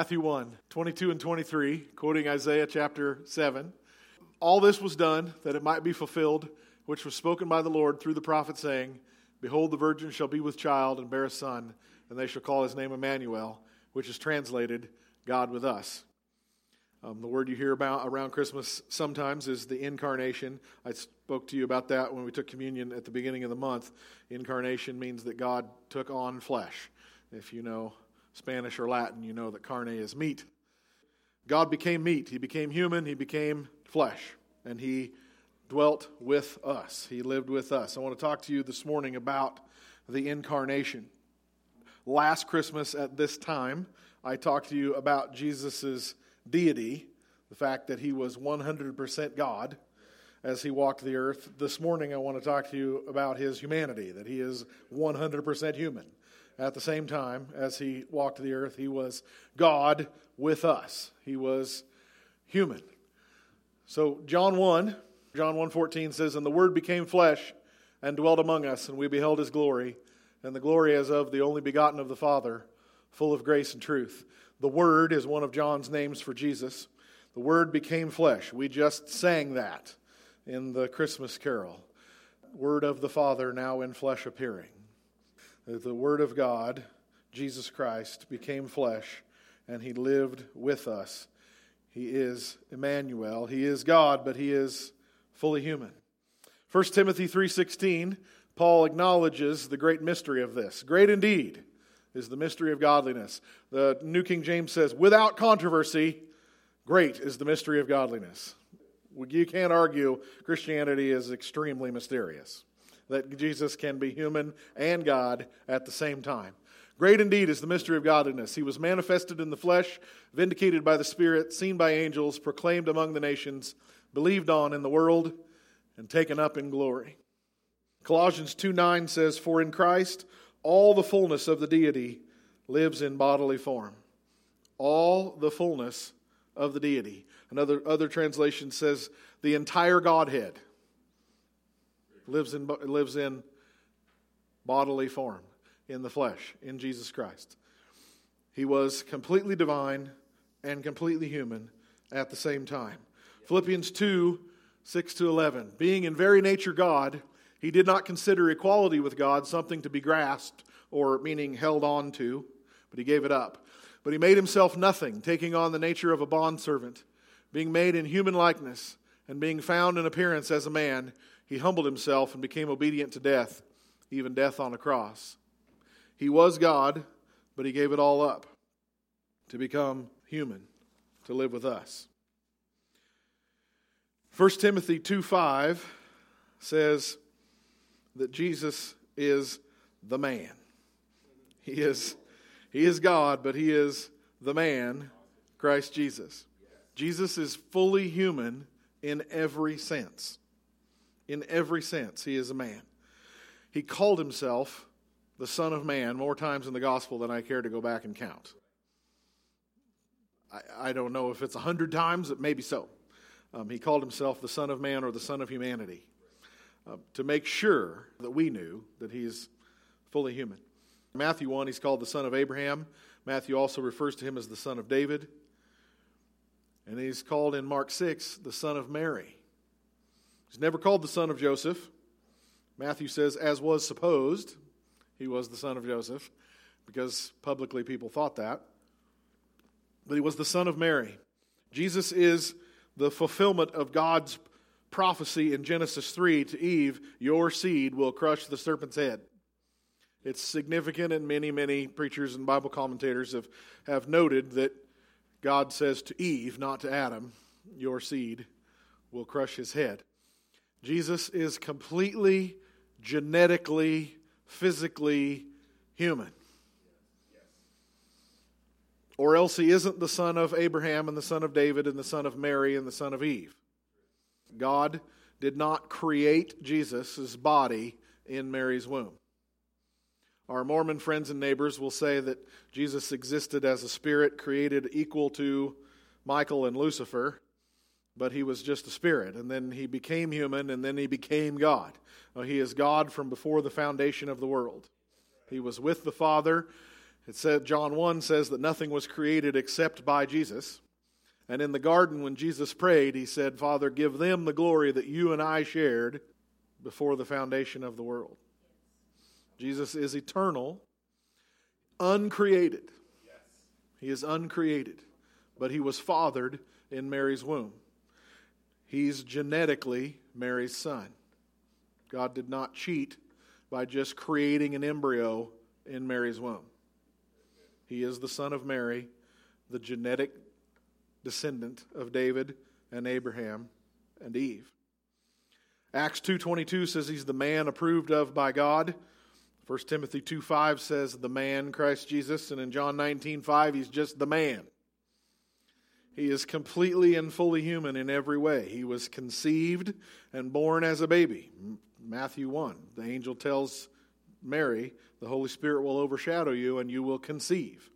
Matthew 1 22 and 23, quoting Isaiah chapter 7. All this was done that it might be fulfilled, which was spoken by the Lord through the prophet, saying, Behold, the virgin shall be with child and bear a son, and they shall call his name Emmanuel, which is translated God with us. Um, the word you hear about around Christmas sometimes is the incarnation. I spoke to you about that when we took communion at the beginning of the month. Incarnation means that God took on flesh. If you know Spanish or Latin, you know that carne is meat. God became meat. He became human. He became flesh. And He dwelt with us. He lived with us. I want to talk to you this morning about the incarnation. Last Christmas at this time, I talked to you about Jesus' deity, the fact that he was 100% God as he walked the earth. This morning, I want to talk to you about his humanity, that he is 100% human. At the same time, as he walked the earth, he was God with us. He was human. So John 1, John 1:14 says, "And the word became flesh and dwelt among us, and we beheld his glory, and the glory as of the only begotten of the Father, full of grace and truth." The Word is one of John's names for Jesus. The Word became flesh. We just sang that in the Christmas carol. Word of the Father now in flesh appearing. The Word of God, Jesus Christ, became flesh and he lived with us. He is Emmanuel. He is God, but he is fully human. 1 Timothy 3:16, Paul acknowledges the great mystery of this. Great indeed is the mystery of godliness. The New King James says, without controversy, great is the mystery of godliness. You can't argue Christianity is extremely mysterious, that Jesus can be human and God at the same time. Great indeed is the mystery of godliness. He was manifested in the flesh, vindicated by the Spirit, seen by angels, proclaimed among the nations, believed on in the world, and taken up in glory. Colossians 2 9 says, For in Christ all the fullness of the deity lives in bodily form. All the fullness of the deity. Another other translation says the entire Godhead lives in, lives in bodily form, in the flesh, in Jesus Christ. He was completely divine and completely human at the same time. Philippians 2 6 to 11. Being in very nature God, he did not consider equality with God something to be grasped or meaning held on to, but he gave it up. But he made himself nothing, taking on the nature of a bondservant. Being made in human likeness and being found in appearance as a man, he humbled himself and became obedient to death, even death on a cross. He was God, but he gave it all up to become human, to live with us. 1 Timothy 2 5 says, that Jesus is the man. He is, he is God, but he is the man, Christ Jesus. Jesus is fully human in every sense. In every sense, he is a man. He called himself the Son of Man more times in the gospel than I care to go back and count. I, I don't know if it's a hundred times, maybe so. Um, he called himself the Son of Man or the Son of Humanity uh, to make sure that we knew that he's fully human. Matthew 1, he's called the son of Abraham. Matthew also refers to him as the son of David. And he's called in Mark 6 the son of Mary. He's never called the son of Joseph. Matthew says, as was supposed, he was the son of Joseph, because publicly people thought that. But he was the son of Mary. Jesus is the fulfillment of God's prophecy in Genesis 3 to Eve, Your seed will crush the serpent's head. It's significant, and many, many preachers and Bible commentators have, have noted that God says to Eve, not to Adam, Your seed will crush his head. Jesus is completely, genetically, physically human. Or else he isn't the son of Abraham and the son of David and the son of Mary and the son of Eve. God did not create Jesus' body in Mary's womb. Our Mormon friends and neighbors will say that Jesus existed as a spirit created equal to Michael and Lucifer, but he was just a spirit. And then he became human, and then he became God. Uh, he is God from before the foundation of the world. He was with the Father. It said John 1 says that nothing was created except by Jesus. And in the garden, when Jesus prayed, he said, Father, give them the glory that you and I shared before the foundation of the world. Jesus is eternal, uncreated. He is uncreated, but he was fathered in Mary's womb. He's genetically Mary's son. God did not cheat by just creating an embryo in Mary's womb. He is the son of Mary, the genetic descendant of David and Abraham and Eve. Acts 2:22 says he's the man approved of by God. 1 Timothy 2:5 says the man Christ Jesus and in John 19:5 he's just the man. He is completely and fully human in every way. He was conceived and born as a baby. Matthew 1. The angel tells Mary, the Holy Spirit will overshadow you and you will conceive.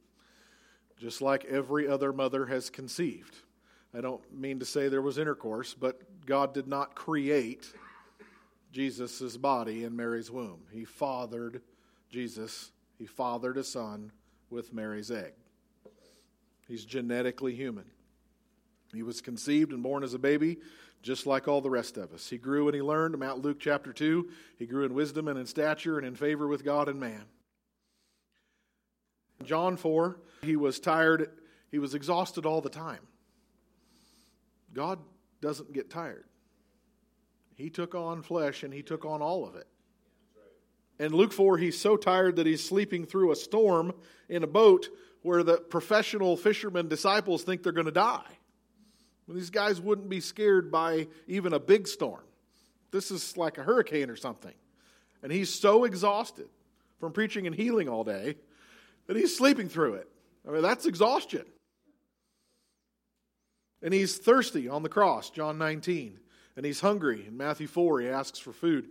Just like every other mother has conceived. I don't mean to say there was intercourse, but God did not create Jesus' body in Mary's womb. He fathered Jesus, he fathered a son with Mary's egg. He's genetically human. He was conceived and born as a baby, just like all the rest of us. He grew and he learned. Mount Luke chapter 2. He grew in wisdom and in stature and in favor with God and man. John 4, he was tired, he was exhausted all the time. God doesn't get tired. He took on flesh and he took on all of it. And Luke 4, he's so tired that he's sleeping through a storm in a boat where the professional fishermen disciples think they're going to die. These guys wouldn't be scared by even a big storm. This is like a hurricane or something. And he's so exhausted from preaching and healing all day that he's sleeping through it. I mean, that's exhaustion. And he's thirsty on the cross, John 19. And he's hungry in Matthew 4. He asks for food.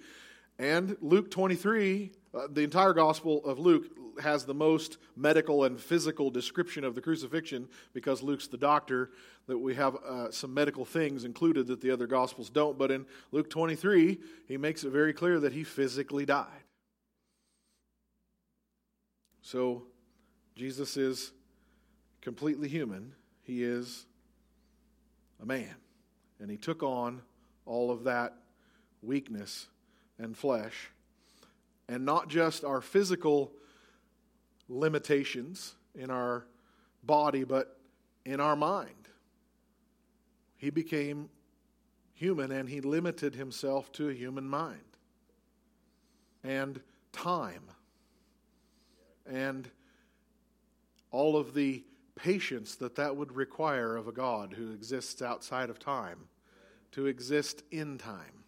And Luke 23, uh, the entire Gospel of Luke has the most medical and physical description of the crucifixion because Luke's the doctor, that we have uh, some medical things included that the other Gospels don't. But in Luke 23, he makes it very clear that he physically died. So Jesus is completely human, he is a man. And he took on all of that weakness and flesh. And not just our physical limitations in our body, but in our mind. He became human and he limited himself to a human mind and time and all of the patience that that would require of a God who exists outside of time to exist in time.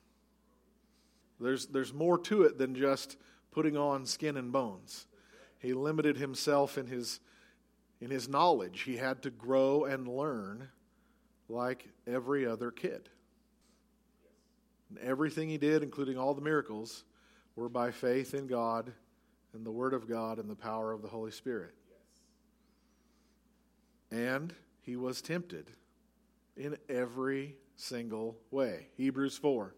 There's, there's more to it than just putting on skin and bones. He limited himself in his, in his knowledge. He had to grow and learn like every other kid. And everything he did, including all the miracles, were by faith in God and the Word of God and the power of the Holy Spirit. And he was tempted in every single way. Hebrews 4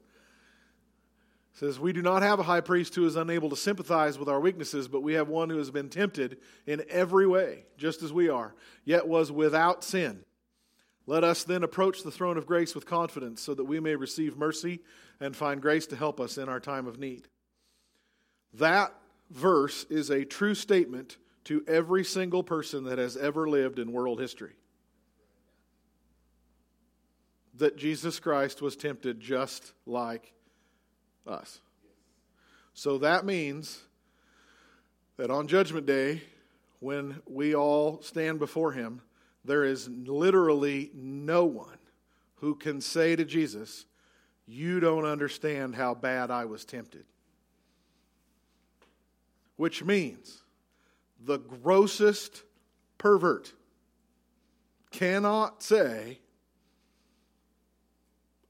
says, We do not have a high priest who is unable to sympathize with our weaknesses, but we have one who has been tempted in every way, just as we are, yet was without sin. Let us then approach the throne of grace with confidence so that we may receive mercy and find grace to help us in our time of need. That verse is a true statement to every single person that has ever lived in world history. That Jesus Christ was tempted just like us. So that means that on Judgment Day, when we all stand before Him, there is literally no one who can say to Jesus, You don't understand how bad I was tempted. Which means the grossest pervert cannot say,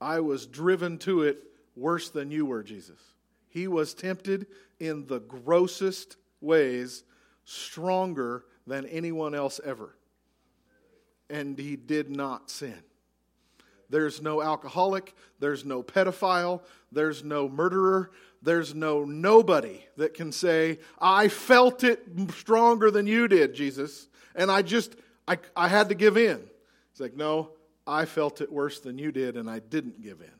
I was driven to it worse than you were, Jesus. He was tempted in the grossest ways, stronger than anyone else ever. And he did not sin. There's no alcoholic. There's no pedophile. There's no murderer. There's no nobody that can say, I felt it stronger than you did, Jesus. And I just, I, I had to give in. It's like, no, I felt it worse than you did, and I didn't give in.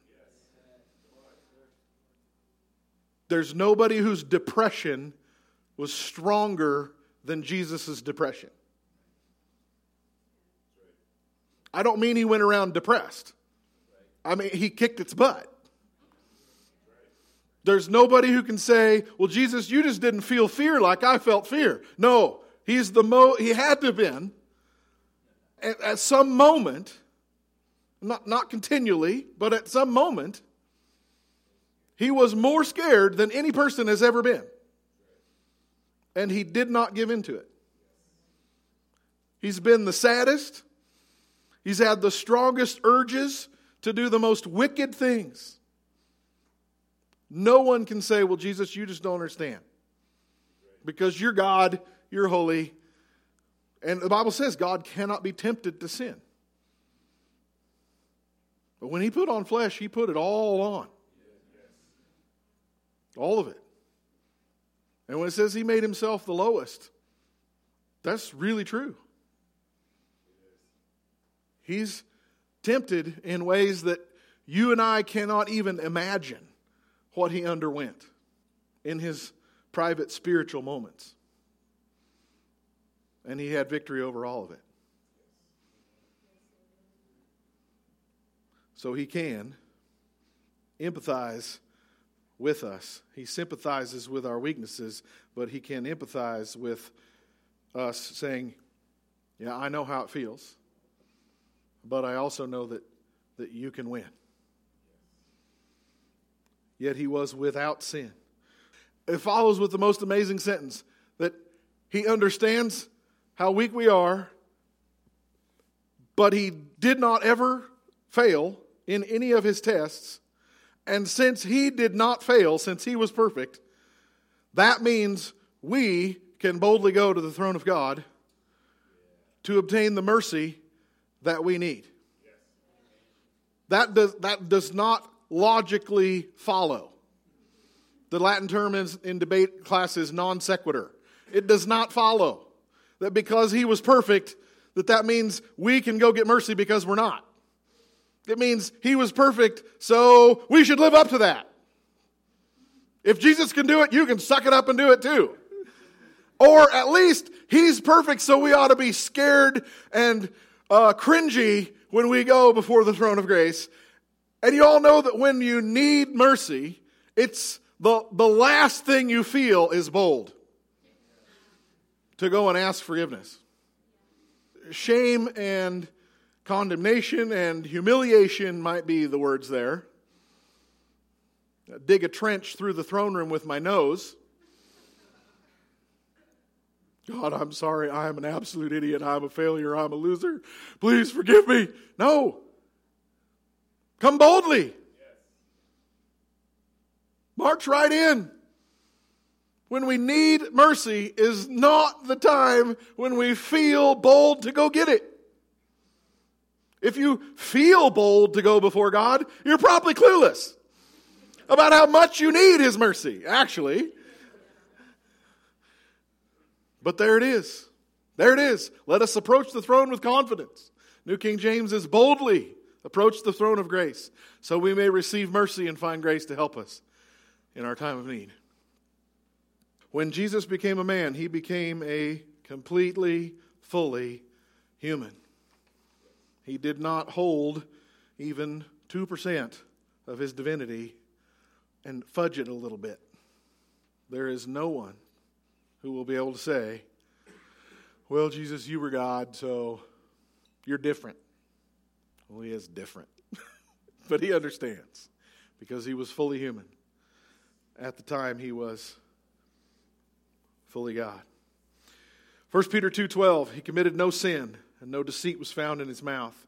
There's nobody whose depression was stronger than Jesus' depression. I don't mean he went around depressed. I mean, he kicked its butt. There's nobody who can say, "Well, Jesus, you just didn't feel fear like I felt fear." No, he's the mo he had to have been at, at some moment, not not continually, but at some moment, he was more scared than any person has ever been. And he did not give in to it. He's been the saddest. He's had the strongest urges to do the most wicked things. No one can say, Well, Jesus, you just don't understand. Because you're God, you're holy. And the Bible says God cannot be tempted to sin. But when he put on flesh, he put it all on. All of it. And when it says he made himself the lowest, that's really true. He's tempted in ways that you and I cannot even imagine what he underwent in his private spiritual moments. And he had victory over all of it. So he can empathize with us. He sympathizes with our weaknesses, but he can empathize with us, saying, Yeah, I know how it feels, but I also know that, that you can win. Yet he was without sin. It follows with the most amazing sentence that he understands how weak we are, but he did not ever fail in any of his tests and since he did not fail, since he was perfect, that means we can boldly go to the throne of God to obtain the mercy that we need. That does, that does not logically follow. The Latin term is, in debate classes non sequitur. It does not follow that because he was perfect, that that means we can go get mercy because we're not. It means he was perfect, so we should live up to that. If Jesus can do it, you can suck it up and do it too. Or at least he's perfect, so we ought to be scared and uh, cringy when we go before the throne of grace. And you all know that when you need mercy, it's the, the last thing you feel is bold to go and ask forgiveness. Shame and Condemnation and humiliation might be the words there. Dig a trench through the throne room with my nose. God, I'm sorry. I am an absolute idiot. I'm a failure. I'm a loser. Please forgive me. No. Come boldly. March right in. When we need mercy is not the time when we feel bold to go get it. If you feel bold to go before God, you're probably clueless about how much you need His mercy, actually. But there it is. There it is. Let us approach the throne with confidence. New King James is boldly approach the throne of grace so we may receive mercy and find grace to help us in our time of need. When Jesus became a man, he became a completely, fully human. He did not hold even 2% of his divinity and fudge it a little bit. There is no one who will be able to say, Well, Jesus, you were God, so you're different. Well, he is different. but he understands because he was fully human. At the time, he was fully God. 1 Peter 2:12 He committed no sin and no deceit was found in his mouth.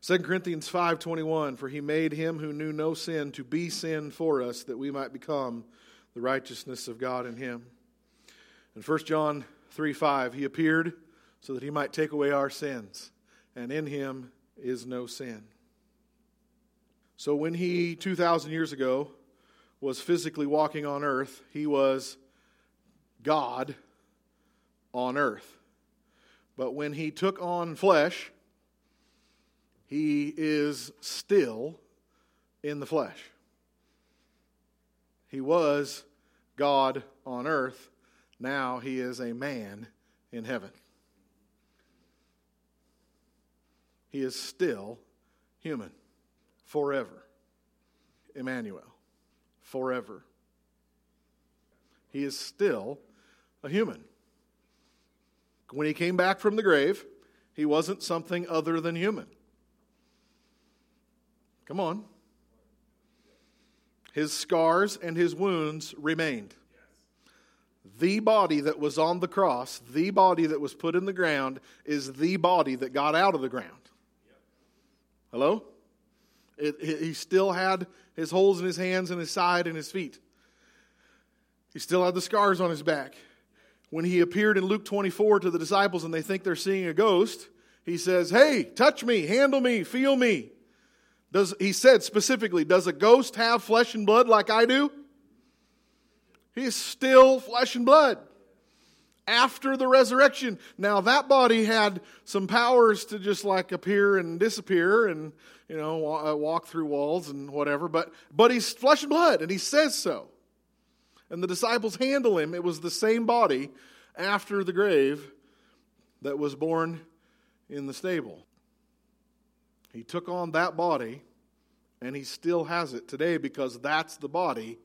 2 Corinthians 5:21 For he made him who knew no sin to be sin for us that we might become the righteousness of God in him. And 1 John 3:5 He appeared so that he might take away our sins and in him is no sin. So when he, 2,000 years ago, was physically walking on earth, he was God on earth. But when he took on flesh, he is still in the flesh. He was God on earth. Now he is a man in heaven. He is still human forever. Emmanuel, forever. He is still a human. When he came back from the grave, he wasn't something other than human. Come on. His scars and his wounds remained. The body that was on the cross, the body that was put in the ground, is the body that got out of the ground. Hello? It, he still had his holes in his hands and his side and his feet. He still had the scars on his back. When he appeared in Luke 24 to the disciples and they think they're seeing a ghost, he says, Hey, touch me, handle me, feel me. Does, he said specifically, Does a ghost have flesh and blood like I do? He's still flesh and blood after the resurrection. Now, that body had some powers to just like appear and disappear and, you know, uh, walk through walls and whatever, but, but he's flesh and blood, and he says so. And the disciples handle him. It was the same body after the grave that was born in the stable. He took on that body, and he still has it today because that's the body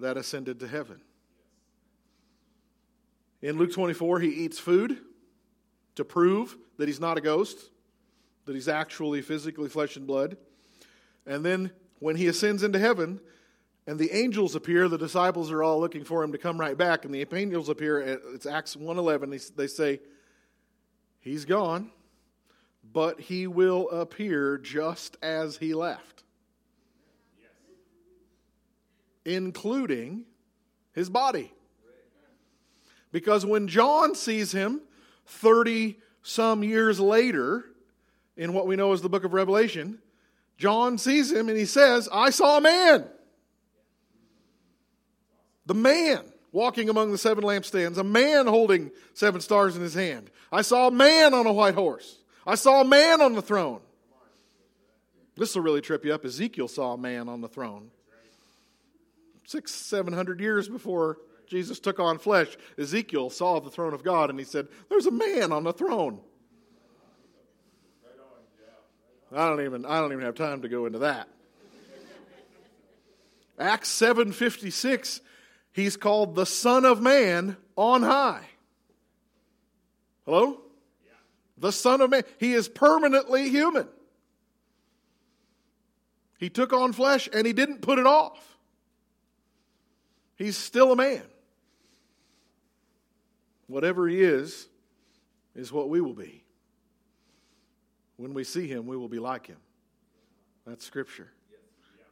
that ascended to heaven. In Luke 24, he eats food to prove that he's not a ghost, that he's actually physically flesh and blood. And then when he ascends into heaven and the angels appear, the disciples are all looking for him to come right back. And the angels appear, it's Acts 1.11, they say, he's gone, but he will appear just as he left. Including his body. Because when John sees him 30 some years later, in what we know as the book of Revelation, John sees him and he says, I saw a man. The man walking among the seven lampstands, a man holding seven stars in his hand. I saw a man on a white horse. I saw a man on the throne. This will really trip you up. Ezekiel saw a man on the throne. Six, seven hundred years before Jesus took on flesh, Ezekiel saw the throne of God and he said, There's a man on the throne. I don't even I don't even have time to go into that. Acts 7:56 he's called the son of man on high. Hello? The son of man he is permanently human. He took on flesh and he didn't put it off. He's still a man. Whatever he is, is what we will be. When we see him, we will be like him. That's scripture.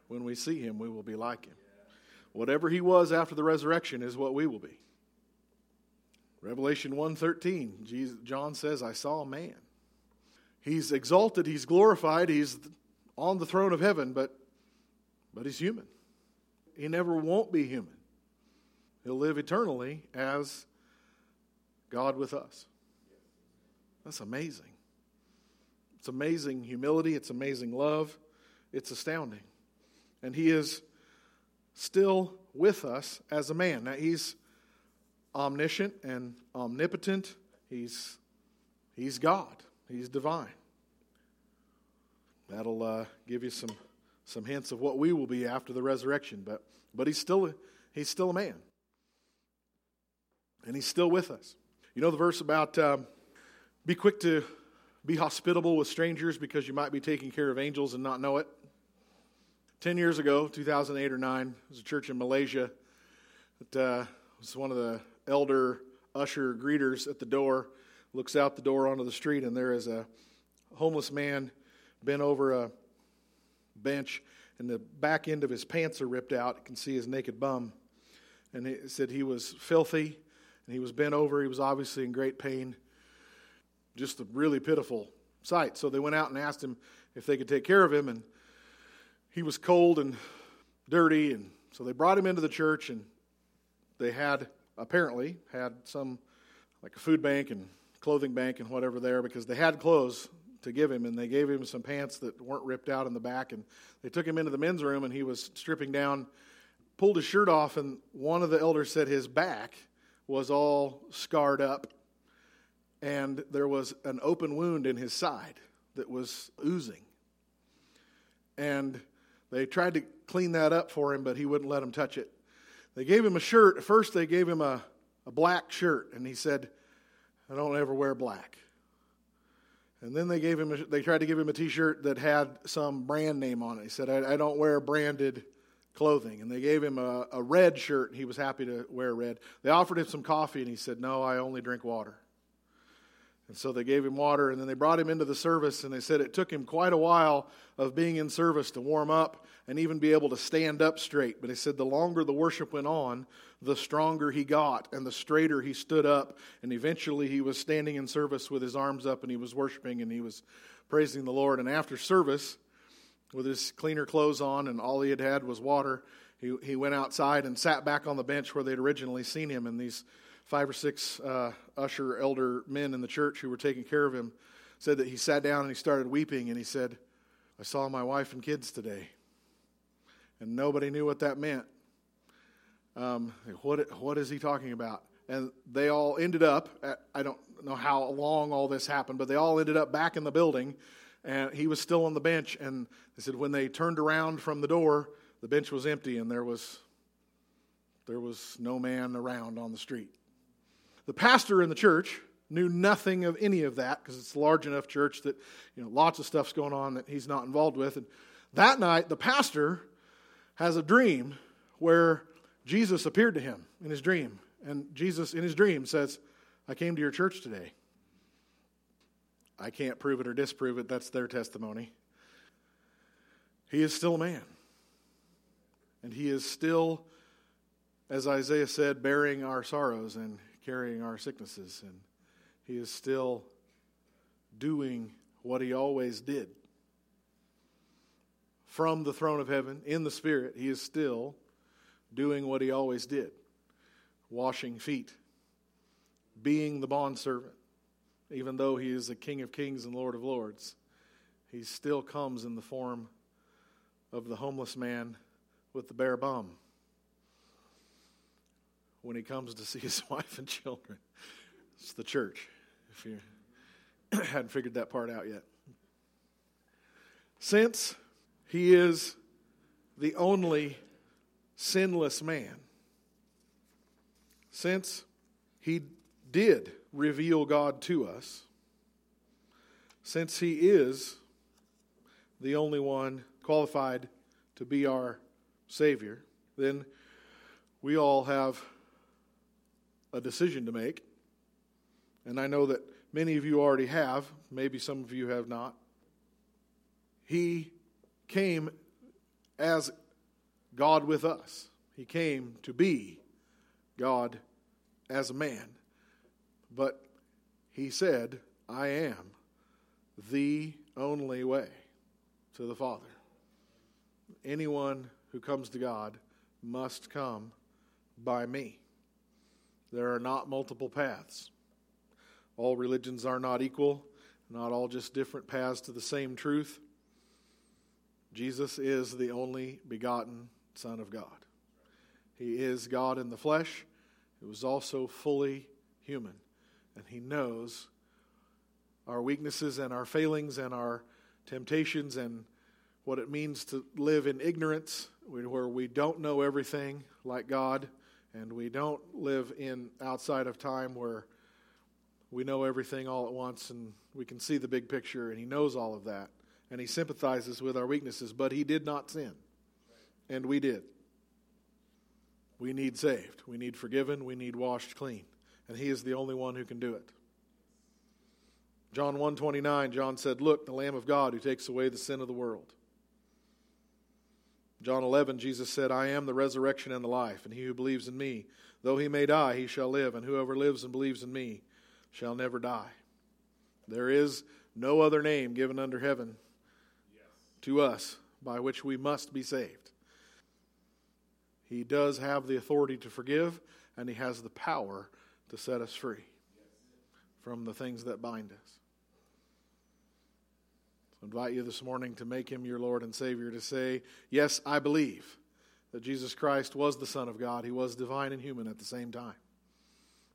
When we see him, we will be like him. Whatever he was after the resurrection is what we will be. Revelation 1:13, John says, "I saw a man." He's exalted, he's glorified, he's on the throne of heaven, but but he's human. He never won't be human. He'll live eternally as God with us. That's amazing. It's amazing humility, it's amazing love, it's astounding. And He is still with us as a man. Now, He's omniscient and omnipotent, He's, he's God, He's divine. That'll uh, give you some, some hints of what we will be after the resurrection, but, but he's, still, he's still a man. And He's still with us. You know the verse about um, be quick to be hospitable with strangers because you might be taking care of angels and not know it? Ten years ago, 2008 or 9, there was a church in Malaysia that uh, was one of the elder usher greeters at the door, looks out the door onto the street, and there is a homeless man bent over a bench, and the back end of his pants are ripped out. You can see his naked bum. And he said he was filthy and he was bent over. He was obviously in great pain. Just a really pitiful sight. So they went out and asked him if they could take care of him, and he was cold and dirty, and so they brought him into the church, and they had apparently had some like a food bank and clothing bank and whatever there because they had clothes to give him, and they gave him some pants that weren't ripped out in the back, and they took him into the men's room, and he was stripping down, pulled his shirt off, and one of the elders said his back was all scarred up, and there was an open wound in his side that was oozing. And they tried to clean that up for him, but he wouldn't let them touch it. They gave him a shirt. First, they gave him a, a black shirt, and he said, I don't ever wear black. And then they gave him, a, they tried to give him a T-shirt that had some brand name on it. He said, I, I don't wear branded clothing. And they gave him a, a red shirt, and he was happy to wear red. They offered him some coffee, and he said, No, I only drink water. And so they gave him water, and then they brought him into the service, and they said it took him quite a while of being in service to warm up and even be able to stand up straight. But he said the longer the worship went on, the stronger he got, and the straighter he stood up. And eventually he was standing in service with his arms up, and he was worshiping, and he was praising the Lord. And after service, with his cleaner clothes on, and all he had had was water, he, he went outside and sat back on the bench where they'd originally seen him, and these five or six uh, usher elder men in the church who were taking care of him said that he sat down and he started weeping and he said, I saw my wife and kids today. And nobody knew what that meant. Um, what, what is he talking about? And they all ended up, at, I don't know how long all this happened, but they all ended up back in the building and he was still on the bench. And they said when they turned around from the door, the bench was empty and there was, there was no man around on the street. The pastor in the church knew nothing of any of that because it's a large enough church that you know lots of stuff's going on that he's not involved with. And that night, the pastor has a dream where Jesus appeared to him in his dream, and Jesus in his dream says, "I came to your church today." I can't prove it or disprove it. That's their testimony. He is still a man. And he is still, as Isaiah said, bearing our sorrows and carrying our sicknesses, and He is still doing what He always did. From the throne of heaven, in the Spirit, He is still doing what He always did washing feet, being the bondservant, even though He is the King of kings and Lord of lords. He still comes in the form of the homeless man with the bare bum when he comes to see his wife and children. It's the church, if you hadn't figured that part out yet. Since he is the only sinless man, since he did reveal God to us, since he is the only one qualified to be our Savior, then we all have a decision to make. And I know that many of you already have, maybe some of you have not. He came as God with us, He came to be God as a man. But He said, I am the only way to the Father. Anyone who comes to God must come by me. There are not multiple paths. All religions are not equal, not all just different paths to the same truth. Jesus is the only begotten Son of God. He is God in the flesh. He was also fully human. And He knows our weaknesses and our failings and our temptations and what it means to live in ignorance, where we don't know everything like God and we don't live in outside of time where we know everything all at once and we can see the big picture and he knows all of that and he sympathizes with our weaknesses but he did not sin. And we did. We need saved. We need forgiven. We need washed clean. And he is the only one who can do it. John 129 john said look the lamb of god who takes away the sin of the world John 11, Jesus said, I am the resurrection and the life, and he who believes in me, though he may die, he shall live, and whoever lives and believes in me shall never die. There is no other name given under heaven yes. to us by which we must be saved. He does have the authority to forgive, and He has the power to set us free from the things that bind us. Invite you this morning to make Him your Lord and Savior, to say, Yes, I believe that Jesus Christ was the Son of God. He was divine and human at the same time.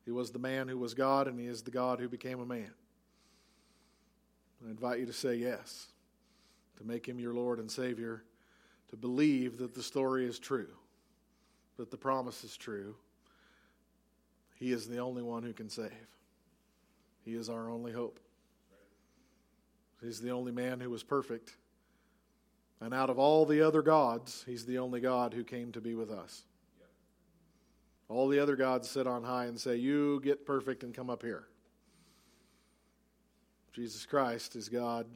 He was the man who was God, and He is the God who became a man. I invite you to say yes, to make Him your Lord and Savior, to believe that the story is true that the promise is true. He is the only one who can save. He is our only hope. He's the only man who was perfect. And out of all the other gods, he's the only God who came to be with us. All the other gods sit on high and say, You get perfect and come up here. Jesus Christ is God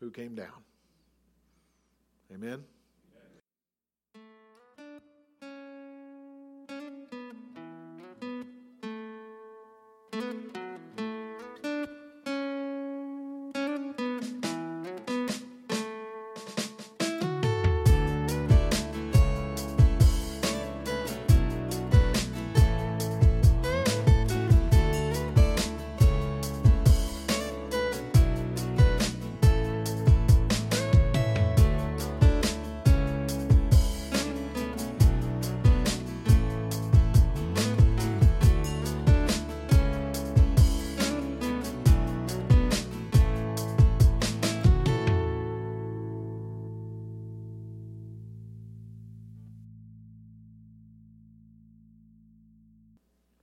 who came down. Amen.